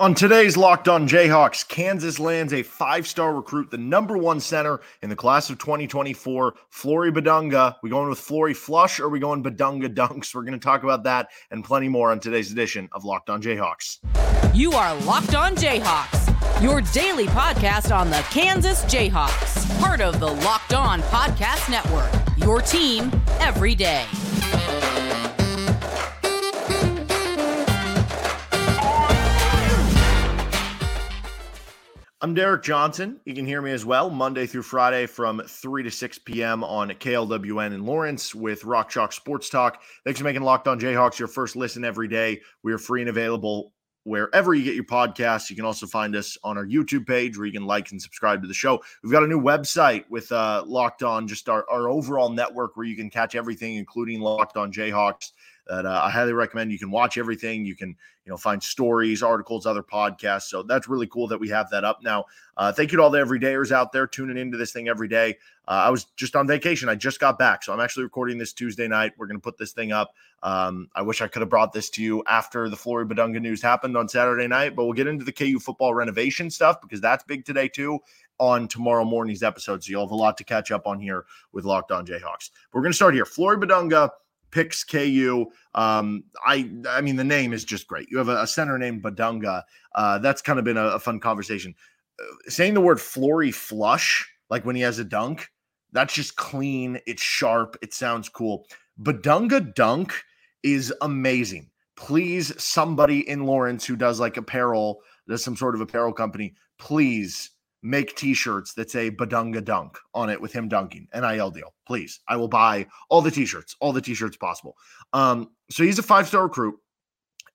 On today's Locked On Jayhawks, Kansas lands a five star recruit, the number one center in the class of 2024, Flory Bidunga. We going with Flory Flush or we going Bidunga Dunks? We're going to talk about that and plenty more on today's edition of Locked On Jayhawks. You are Locked On Jayhawks, your daily podcast on the Kansas Jayhawks, part of the Locked On Podcast Network, your team every day. I'm Derek Johnson. You can hear me as well Monday through Friday from 3 to 6 p.m. on KLWN in Lawrence with Rock Chalk Sports Talk. Thanks for making Locked On Jayhawks your first listen every day. We are free and available wherever you get your podcasts. You can also find us on our YouTube page where you can like and subscribe to the show. We've got a new website with uh, Locked On, just our, our overall network where you can catch everything, including Locked On Jayhawks that uh, I highly recommend. You can watch everything. You can, you know, find stories, articles, other podcasts. So that's really cool that we have that up now. Uh, thank you to all the everydayers out there tuning into this thing every day. Uh, I was just on vacation. I just got back. So I'm actually recording this Tuesday night. We're going to put this thing up. Um, I wish I could have brought this to you after the Flory Bidunga news happened on Saturday night, but we'll get into the KU football renovation stuff because that's big today too on tomorrow morning's episode. So you'll have a lot to catch up on here with Locked On Jayhawks. But we're going to start here. Flory Bidunga picks KU. Um, I I mean the name is just great. You have a, a center named Bidunga. Uh, that's kind of been a, a fun conversation. Uh, saying the word Flory flush, like when he has a dunk, that's just clean. It's sharp. It sounds cool. Bidunga dunk is amazing. Please, somebody in Lawrence who does like apparel, does some sort of apparel company, please make t-shirts that say Bidunga Dunk on it with him dunking. NIL deal. Please. I will buy all the t-shirts, all the t-shirts possible. Um, so he's a five-star recruit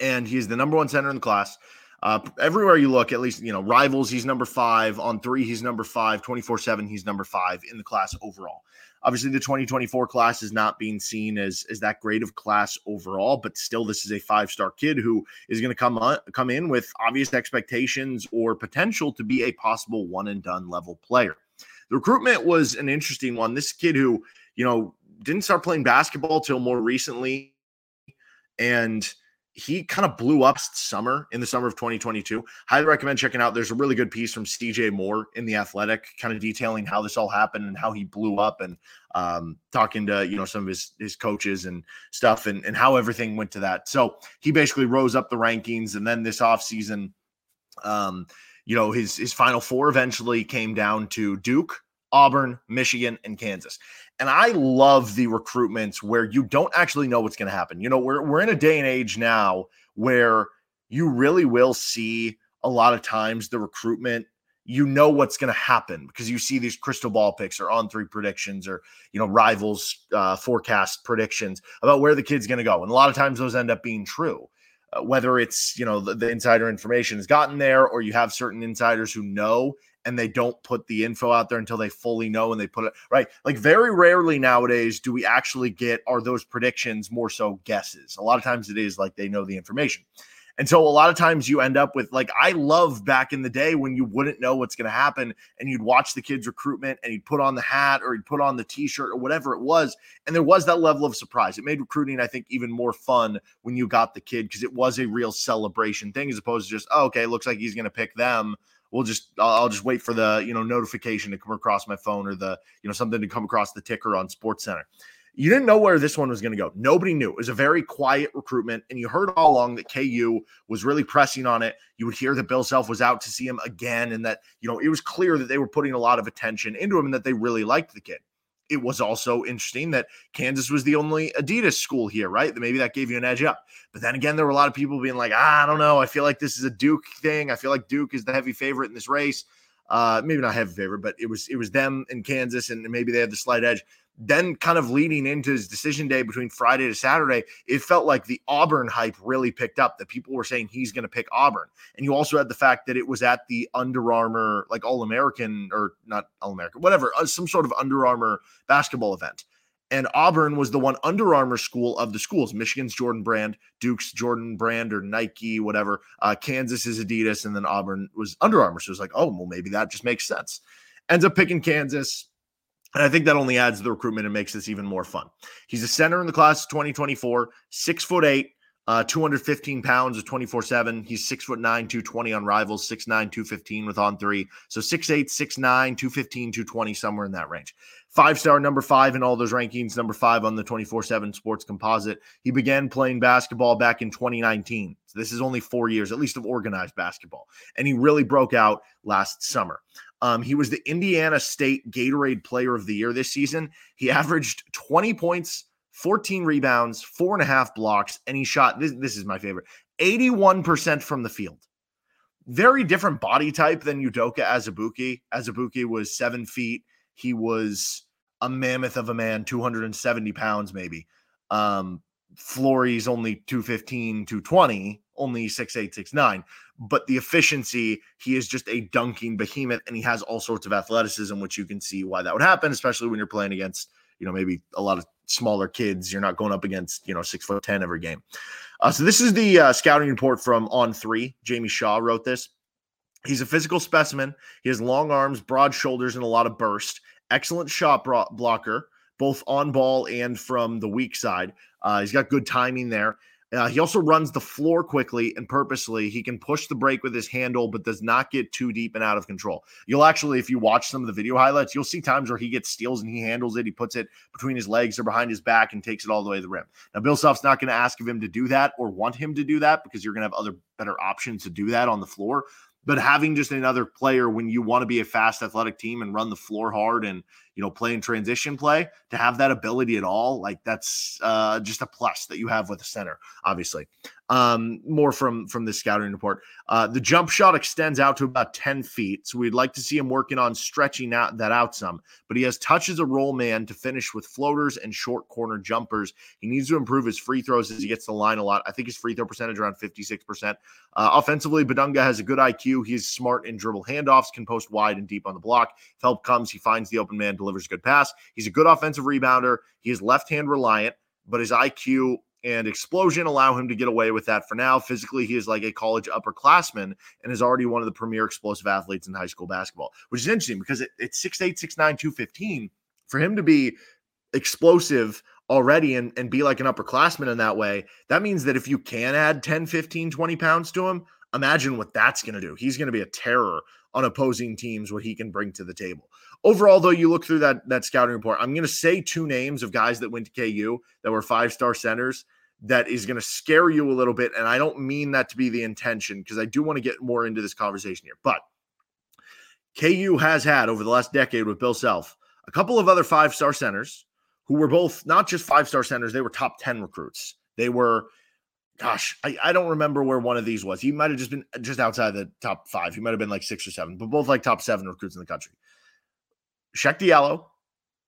and he's the number one center in the class. Uh, everywhere you look, at least, you know, rivals, he's number five. On three, he's number five. 24 7, he's number five in the class overall. Obviously, the 2024 class is not being seen as, as that great of class overall, but still, this is a five star kid who is going to come on, come in with obvious expectations or potential to be a possible one and done level player. The recruitment was an interesting one. This kid who, you know, didn't start playing basketball till more recently. And he kind of blew up summer in the summer of 2022. Highly recommend checking out. There's a really good piece from CJ Moore in the Athletic, kind of detailing how this all happened and how he blew up, and um, talking to you know some of his his coaches and stuff, and and how everything went to that. So he basically rose up the rankings, and then this offseason, um, you know, his his final four eventually came down to Duke, Auburn, Michigan, and Kansas. And I love the recruitments where you don't actually know what's going to happen. You know, we're we're in a day and age now where you really will see a lot of times the recruitment you know what's going to happen because you see these crystal ball picks or on three predictions or you know rivals uh, forecast predictions about where the kid's going to go and a lot of times those end up being true uh, whether it's you know the, the insider information has gotten there or you have certain insiders who know and they don't put the info out there until they fully know and they put it right. Like very rarely nowadays do we actually get are those predictions more so guesses. A lot of times it is like they know the information. And so a lot of times you end up with like I love back in the day when you wouldn't know what's going to happen and you'd watch the kids recruitment and he'd put on the hat or he'd put on the t-shirt or whatever it was and there was that level of surprise. It made recruiting I think even more fun when you got the kid because it was a real celebration thing as opposed to just oh, okay, looks like he's going to pick them we'll just I'll, just wait for the you know notification to come across my phone or the you know something to come across the ticker on Sports Center. You didn't know where this one was going to go. Nobody knew. It was a very quiet recruitment, and you heard all along that KU was really pressing on it. You would hear that Bill Self was out to see him again, and that you know it was clear that they were putting a lot of attention into him and that they really liked the kid it was also interesting that Kansas was the only Adidas school here, right? That maybe that gave you an edge up. But then again, there were a lot of people being like, ah, I don't know. I feel like this is a Duke thing. I feel like Duke is the heavy favorite in this race. Uh, maybe not heavy favorite, but it was it was them in Kansas, and maybe they had the slight edge then kind of leading into his decision day between Friday to Saturday, it felt like the Auburn hype really picked up that people were saying he's going to pick Auburn. And you also had the fact that it was at the Under Armour, like All American or not All American, whatever, uh, some sort of Under Armour basketball event. And Auburn was the one Under Armour school of the schools. Michigan's Jordan Brand, Duke's Jordan Brand or Nike, whatever. Uh, Kansas is Adidas, and then Auburn was Under Armour. So it was like, oh, well, maybe that just makes sense. Ends up picking Kansas and I think that only adds to the recruitment and makes this even more fun. He's a center in the class of 2024, six foot eight, Uh, 215 pounds of 24 7. He's six foot nine, 220 on rivals, 6'9, 215 with on three. So 6'8, 6'9, 215, 220, somewhere in that range. Five star, number five in all those rankings, number five on the 24 7 sports composite. He began playing basketball back in 2019. So this is only four years, at least, of organized basketball. And he really broke out last summer. Um, he was the Indiana State Gatorade Player of the Year this season. He averaged 20 points 14 rebounds, four and a half blocks, and he shot this, this is my favorite 81% from the field. Very different body type than Udoka Azubuike. Azubuike was seven feet. He was a mammoth of a man, 270 pounds, maybe. Um, Flory's only 215, 220, only 6'8, 6'9. But the efficiency, he is just a dunking behemoth and he has all sorts of athleticism, which you can see why that would happen, especially when you're playing against, you know, maybe a lot of smaller kids. You're not going up against, you know, six foot 10 every game. Uh, so this is the uh, scouting report from On Three. Jamie Shaw wrote this. He's a physical specimen. He has long arms, broad shoulders, and a lot of burst. Excellent shot blocker, both on ball and from the weak side. Uh, he's got good timing there. Uh, he also runs the floor quickly and purposely. He can push the break with his handle, but does not get too deep and out of control. You'll actually, if you watch some of the video highlights, you'll see times where he gets steals and he handles it. He puts it between his legs or behind his back and takes it all the way to the rim. Now, Bill Self's not going to ask of him to do that or want him to do that because you're going to have other better options to do that on the floor. But having just another player when you want to be a fast athletic team and run the floor hard and you know play in transition play to have that ability at all, like that's uh, just a plus that you have with a center, obviously. Um, more from from the scouting report. Uh, the jump shot extends out to about 10 feet. So we'd like to see him working on stretching out that out some, but he has touch as a roll man to finish with floaters and short corner jumpers. He needs to improve his free throws as he gets the line a lot. I think his free throw percentage around 56%. Uh, offensively, Bidunga has a good IQ. He's smart in dribble handoffs, can post wide and deep on the block. If help comes, he finds the open man, delivers a good pass. He's a good offensive rebounder. He is left hand reliant, but his IQ and explosion allow him to get away with that for now. Physically, he is like a college upperclassman and is already one of the premier explosive athletes in high school basketball, which is interesting because it, it's 6'8, 6'9, 215. For him to be explosive already and, and be like an upperclassman in that way, that means that if you can add 10, 15, 20 pounds to him, imagine what that's going to do. He's going to be a terror on opposing teams, what he can bring to the table. Overall, though, you look through that that scouting report. I'm going to say two names of guys that went to KU that were five star centers. That is going to scare you a little bit, and I don't mean that to be the intention because I do want to get more into this conversation here. But KU has had over the last decade with Bill Self a couple of other five star centers who were both not just five star centers; they were top ten recruits. They were gosh, I, I, don't remember where one of these was. He might have just been uh, just outside the top five. He might have been like six or seven, but both like top seven recruits in the country. Cheick Diallo,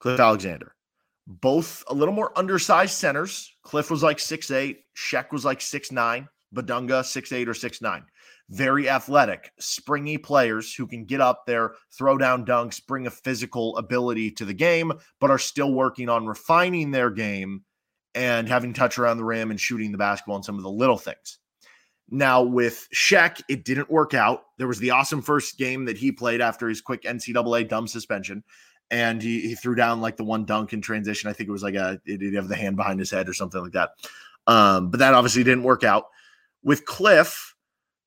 Cliff Alexander. Both a little more undersized centers. Cliff was like six eight. Cheick was like six nine. Bidunga six eight or six nine. Very athletic, springy players who can get up there, throw down dunks, bring a physical ability to the game, but are still working on refining their game and having touch around the rim and shooting the basketball and some of the little things. Now, with Cheick, it didn't work out. There was the awesome first game that he played after his quick NCAA dumb suspension. And he, he threw down like the one dunk in transition. I think it was like a, did he have the hand behind his head or something like that? Um, but that obviously didn't work out. With Cliff,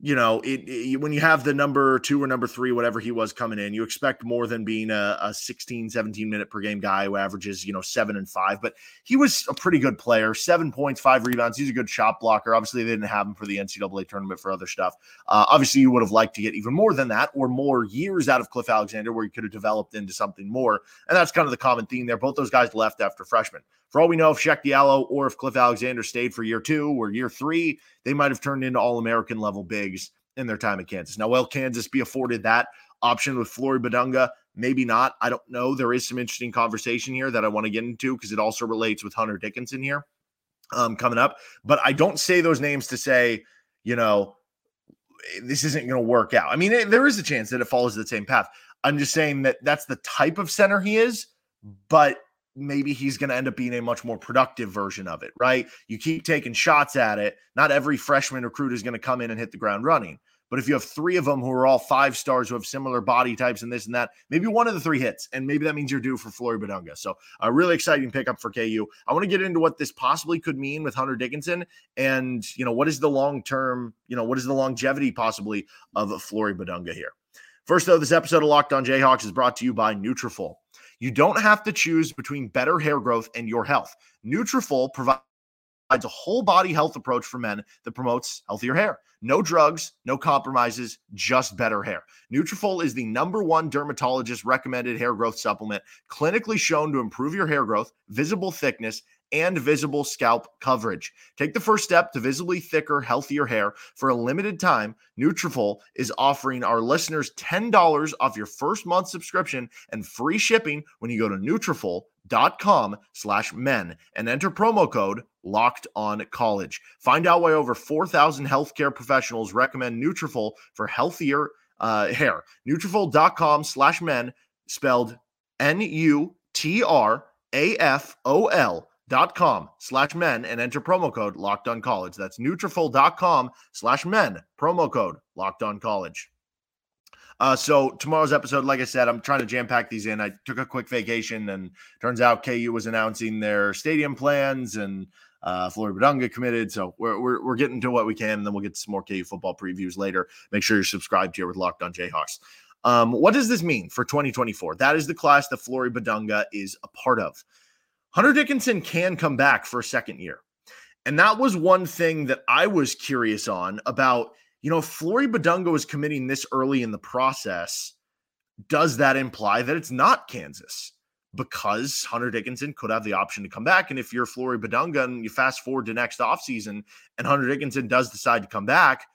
you know, it, it, when you have the number two or number three, whatever he was coming in, you expect more than being a, a 16, 17 minute per game guy who averages, you know, seven and five. But he was a pretty good player, seven points, five rebounds. He's a good shot blocker. Obviously, they didn't have him for the NCAA tournament for other stuff. Uh, obviously, you would have liked to get even more than that or more years out of Cliff Alexander where he could have developed into something more. And that's kind of the common theme there. Both those guys left after freshman. For all we know, if Cheick Diallo or if Cliff Alexander stayed for year two or year three, they might have turned into All American level bigs in their time at Kansas. Now, will Kansas be afforded that option with Flory Bidunga? Maybe not. I don't know. There is some interesting conversation here that I want to get into because it also relates with Hunter Dickinson here um, coming up. But I don't say those names to say, you know, this isn't going to work out. I mean, it, there is a chance that it follows the same path. I'm just saying that that's the type of center he is, but maybe he's going to end up being a much more productive version of it, right? You keep taking shots at it. Not every freshman recruit is going to come in and hit the ground running. But if you have three of them who are all five stars who have similar body types and this and that, maybe one of the three hits, and maybe that means you're due for Flory Bidunga. So a really exciting pickup for KU. I want to get into what this possibly could mean with Hunter Dickinson, and you know what is the long term, you know what is the longevity possibly of Flory Bidunga here. First, though, this episode of Locked On Jayhawks is brought to you by Nutrafol. You don't have to choose between better hair growth and your health. Nutrafol provides a whole body health approach for men that promotes healthier hair. No drugs, no compromises, just better hair. Nutrafol is the number one dermatologist recommended hair growth supplement, clinically shown to improve your hair growth, visible thickness, and visible scalp coverage. Take the first step to visibly thicker, healthier hair. For a limited time, Nutrafol is offering our listeners $10 off your first month subscription and free shipping when you go to Nutrafol.com slash men and enter promo code locked on college. Find out why over 4,000 healthcare professionals recommend Nutrafol for healthier uh, hair. Nutrafol.com slash men spelled N-U-T-R-A-F-O-L dot com slash men and enter promo code locked on college. That's Nutrafol.com slash men, promo code locked on college. Uh, so tomorrow's episode, like I said, I'm trying to jam pack these in. I took a quick vacation, and turns out KU was announcing their stadium plans, and uh, Flory Bidunga committed. So we're, we're, we're getting to what we can, and then we'll get some more KU football previews later. Make sure you're subscribed here with Locked On Jayhawks. Um, what does this mean for 2024? That is the class that Flory Bidunga is a part of. Hunter Dickinson can come back for a second year. And that was one thing that I was curious on about, you know, if Flory Bidunga was committing this early in the process. Does that imply that it's not Kansas? Because Hunter Dickinson could have the option to come back. And if you're Flory Bidunga and you fast forward to next offseason and Hunter Dickinson does decide to come back,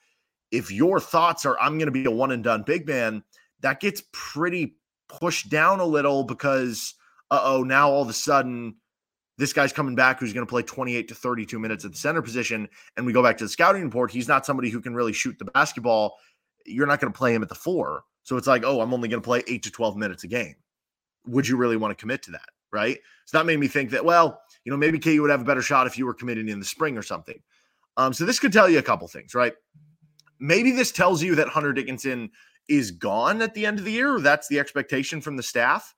if your thoughts are, I'm going to be a one and done big man, that gets pretty pushed down a little because, uh oh, now all of a sudden, this guy's coming back who's going to play 28 to 32 minutes at the center position. And we go back to the scouting report. He's not somebody who can really shoot the basketball. You're not going to play him at the four. So it's like, oh, I'm only going to play eight to 12 minutes a game. Would you really want to commit to that? Right. So that made me think that, well, you know, maybe KU would have a better shot if you were committed in the spring or something. Um, so this could tell you a couple things, right? Maybe this tells you that Hunter Dickinson is gone at the end of the year. That's the expectation from the staff,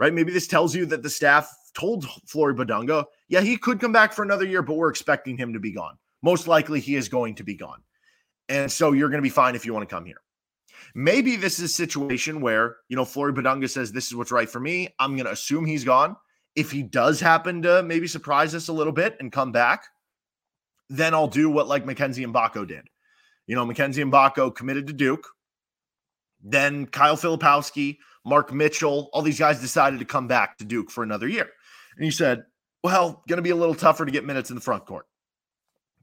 right? Maybe this tells you that the staff told Flory Bidunga, yeah, he could come back for another year, but we're expecting him to be gone. Most likely he is going to be gone. And so you're going to be fine if you want to come here. Maybe this is a situation where, you know, Flory Bidunga says, this is what's right for me. I'm going to assume he's gone. If he does happen to maybe surprise us a little bit and come back, then I'll do what like Mackenzie Mgbako did. You know, Mackenzie Mgbako committed to Duke. Then Kyle Filipowski, Mark Mitchell, all these guys decided to come back to Duke for another year. And he said, well, going to be a little tougher to get minutes in the front court.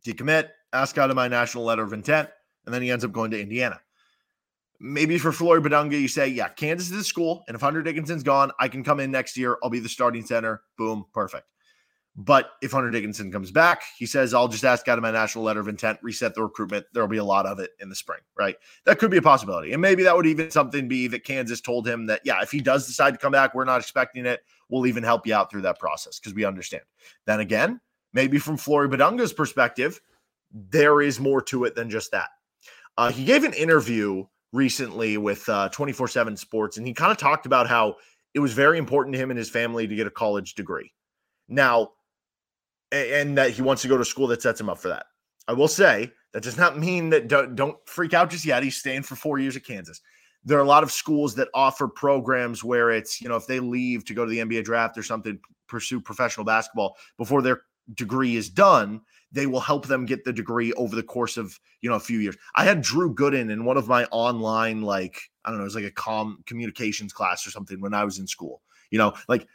Decommit, ask out of my national letter of intent, and then he ends up going to Indiana. Maybe for Flory Bidunga, you say, yeah, Kansas is the school, and if Hunter Dickinson's gone, I can come in next year. I'll be the starting center. Boom, perfect. But if Hunter Dickinson comes back, he says, I'll just ask out of my national letter of intent, reset the recruitment. There'll be a lot of it in the spring, right? That could be a possibility. And maybe that would even something be that Kansas told him that, yeah, if he does decide to come back, we're not expecting it. We'll even help you out through that process because we understand. Then again, maybe from Flory Bidunga's perspective, there is more to it than just that. Uh, he gave an interview recently with uh, 24 7 Sports, and he kind of talked about how it was very important to him and his family to get a college degree. Now, and that he wants to go to school that sets him up for that. I will say that does not mean that don't, don't freak out just yet. He's staying for four years at Kansas. There are a lot of schools that offer programs where it's, you know, if they leave to go to the NBA draft or something, pursue professional basketball before their degree is done, they will help them get the degree over the course of, you know, a few years. I had Drew Gooden in one of my online, like, I don't know, it was like a com communications class or something when I was in school. You know, like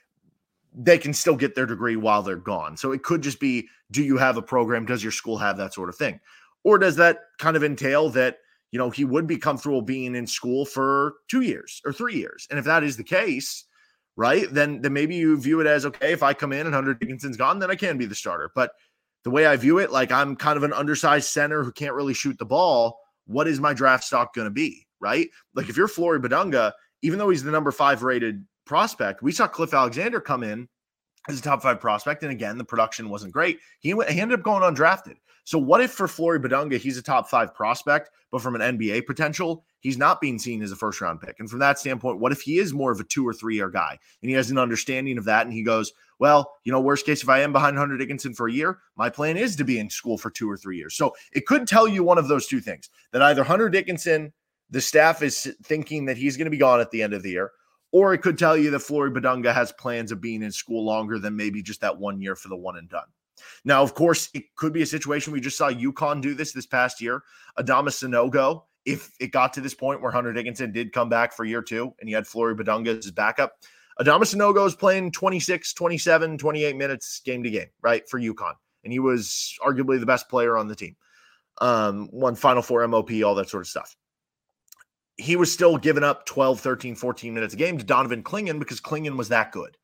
they can still get their degree while they're gone. So it could just be do you have a program? Does your school have that sort of thing? Or does that kind of entail that, you know, he would be comfortable being in school for two years or three years? And if that is the case, right, then, then maybe you view it as okay, if I come in and Hunter Dickinson's gone, then I can be the starter. But the way I view it, like I'm kind of an undersized center who can't really shoot the ball. What is my draft stock going to be? Right. Like if you're Flory Bidunga, even though he's the number five rated prospect. We saw Cliff Alexander come in as a top five prospect. And again, the production wasn't great. He, went, he ended up going undrafted. So what if for Flory Bidunga, he's a top five prospect, but from an NBA potential, he's not being seen as a first round pick. And from that standpoint, what if he is more of a two or three year guy and he has an understanding of that and he goes, well, you know, worst case, if I am behind Hunter Dickinson for a year, my plan is to be in school for two or three years. So it could tell you one of those two things that either Hunter Dickinson, the staff is thinking that he's going to be gone at the end of the year, or it could tell you that Flory Bidunga has plans of being in school longer than maybe just that one year for the one and done. Now, of course, it could be a situation we just saw UConn do this this past year. Adama Sanogo, if it got to this point where Hunter Dickinson did come back for year two and he had Flory Bidunga as his backup, Adama Sanogo is playing 26, 27, 28 minutes game to game, right, for UConn. And he was arguably the best player on the team. Um, won Final Four MOP, all that sort of stuff. He was still giving up 12, 13, 14 minutes a game to Donovan Clingan because Clingan was that good.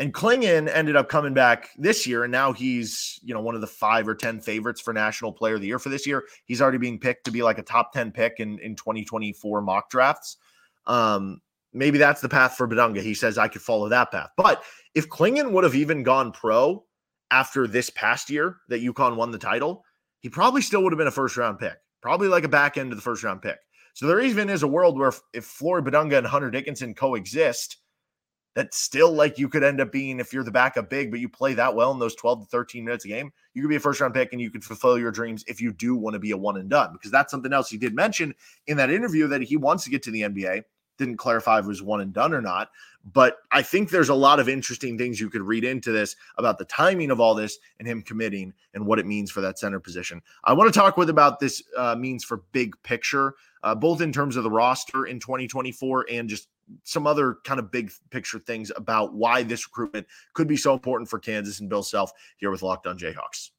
And Clingan ended up coming back this year, and now he's you know one of the five or ten favorites for National Player of the Year for this year. He's already being picked to be like a top ten pick in in 2024 mock drafts. Um, maybe that's the path for Bidunga. He says I could follow that path. But if Clingan would have even gone pro after this past year that UConn won the title, he probably still would have been a first round pick, probably like a back end of the first round pick. So there even is a world where if, if Flory Bidunga and Hunter Dickinson coexist that still like you could end up being if you're the backup big, but you play that well in those 12 to 13 minutes a game, you could be a first round pick and you could fulfill your dreams if you do want to be a one and done. Because that's something else he did mention in that interview that he wants to get to the NBA. Didn't clarify if it was one and done or not. But I think there's a lot of interesting things you could read into this about the timing of all this and him committing and what it means for that center position. I want to talk with about this uh, means for big picture, uh, both in terms of the roster in 2024 and just some other kind of big picture things about why this recruitment could be so important for Kansas and Bill Self here with Locked On Jayhawks.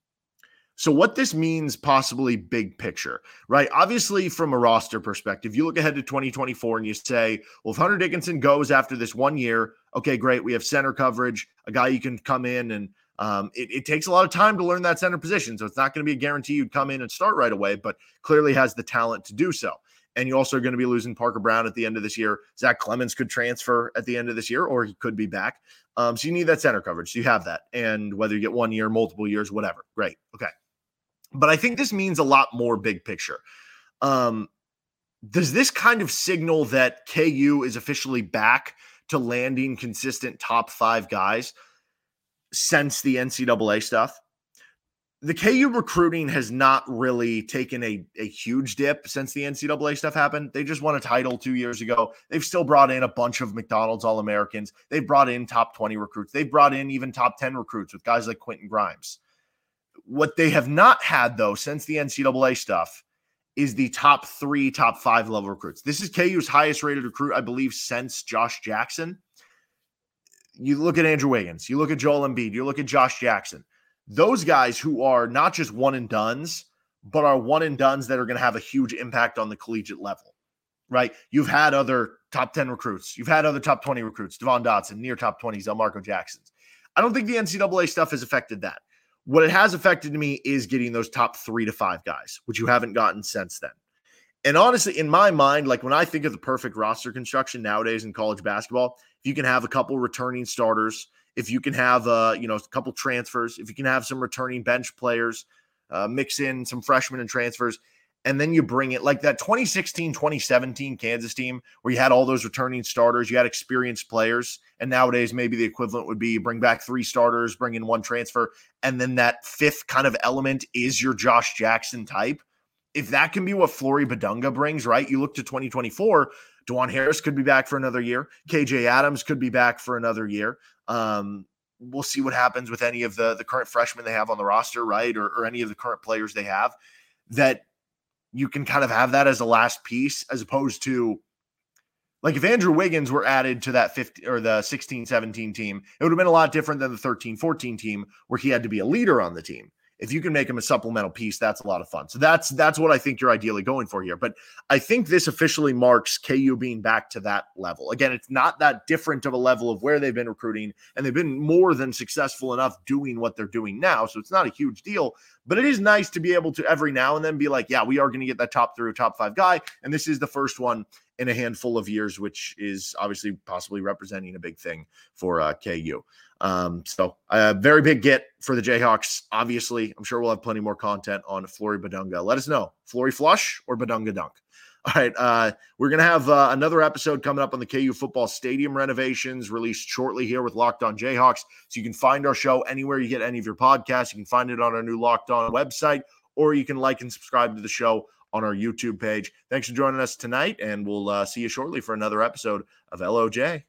So, what this means, possibly big picture, right? Obviously, from a roster perspective, you look ahead to 2024 and you say, well, if Hunter Dickinson goes after this one year, okay, great. We have center coverage, a guy you can come in and um, it, it, takes a lot of time to learn that center position. So, it's not going to be a guarantee you'd come in and start right away, but clearly has the talent to do so. And you also are going to be losing Parker Braun at the end of this year. Zach Clemence could transfer at the end of this year, or he could be back. Um, so you need that center coverage. So you have that. And whether you get one year, multiple years, whatever. Great. Okay. But I think this means a lot more big picture. Um, does this kind of signal that KU is officially back to landing consistent top five guys since the NCAA stuff? the KU recruiting has not really taken a, a huge dip since the NCAA stuff happened. They just won a title two years ago. They've still brought in a bunch of McDonald's All Americans. They've brought in top 20 recruits. They've brought in even top 10 recruits with guys like Quentin Grimes. What they have not had, though, since the NCAA stuff is the top three, top five level recruits. This is KU's highest rated recruit, I believe, since Josh Jackson. You look at Andrew Wiggins, you look at Joel Embiid, you look at Josh Jackson those guys who are not just one and duns, but are one and duns that are going to have a huge impact on the collegiate level, right? You've had other top 10 recruits, you've had other top 20 recruits, Devon Dotson, near top 20s, Marco Jacksons. I don't think the NCAA stuff has affected that. What it has affected me is getting those top three to five guys, which you haven't gotten since then. And honestly, in my mind, like when I think of the perfect roster construction nowadays in college basketball, if you can have a couple returning starters, if you can have uh, you know a couple transfers, if you can have some returning bench players, uh, mix in some freshmen and transfers, and then you bring it like that 2016 2017 Kansas team where you had all those returning starters, you had experienced players, and nowadays maybe the equivalent would be bring back three starters, bring in one transfer, and then that fifth kind of element is your Josh Jackson type. If that can be what Flory Bidunga brings, right? You look to 2024, Dajuan Harris could be back for another year. KJ Adams could be back for another year. Um, we'll see what happens with any of the the current freshmen they have on the roster, right, or, or any of the current players they have. That you can kind of have that as a last piece, as opposed to like if Andrew Wiggins were added to that 50 or the 16 17 team, it would have been a lot different than the 13 14 team where he had to be a leader on the team if you can make him a supplemental piece, that's a lot of fun. So that's that's what I think you're ideally going for here. But I think this officially marks KU being back to that level. Again, it's not that different of a level of where they've been recruiting, and they've been more than successful enough doing what they're doing now. So it's not a huge deal. But it is nice to be able to every now and then be like, yeah, we are going to get that top three or top five guy, and this is the first one in a handful of years, which is obviously possibly representing a big thing for uh, KU. Um, so a uh, very big get for the Jayhawks. Obviously, I'm sure we'll have plenty more content on Flory Bidunga. Let us know, Flory Flush or Bidunga Dunk. All right, uh, we're gonna have uh, another episode coming up on the KU football stadium renovations released shortly here with Locked On Jayhawks. So you can find our show anywhere you get any of your podcasts. You can find it on our new Locked On website, or you can like and subscribe to the show on our YouTube page. Thanks for joining us tonight, and we'll uh, see you shortly for another episode of LOJ.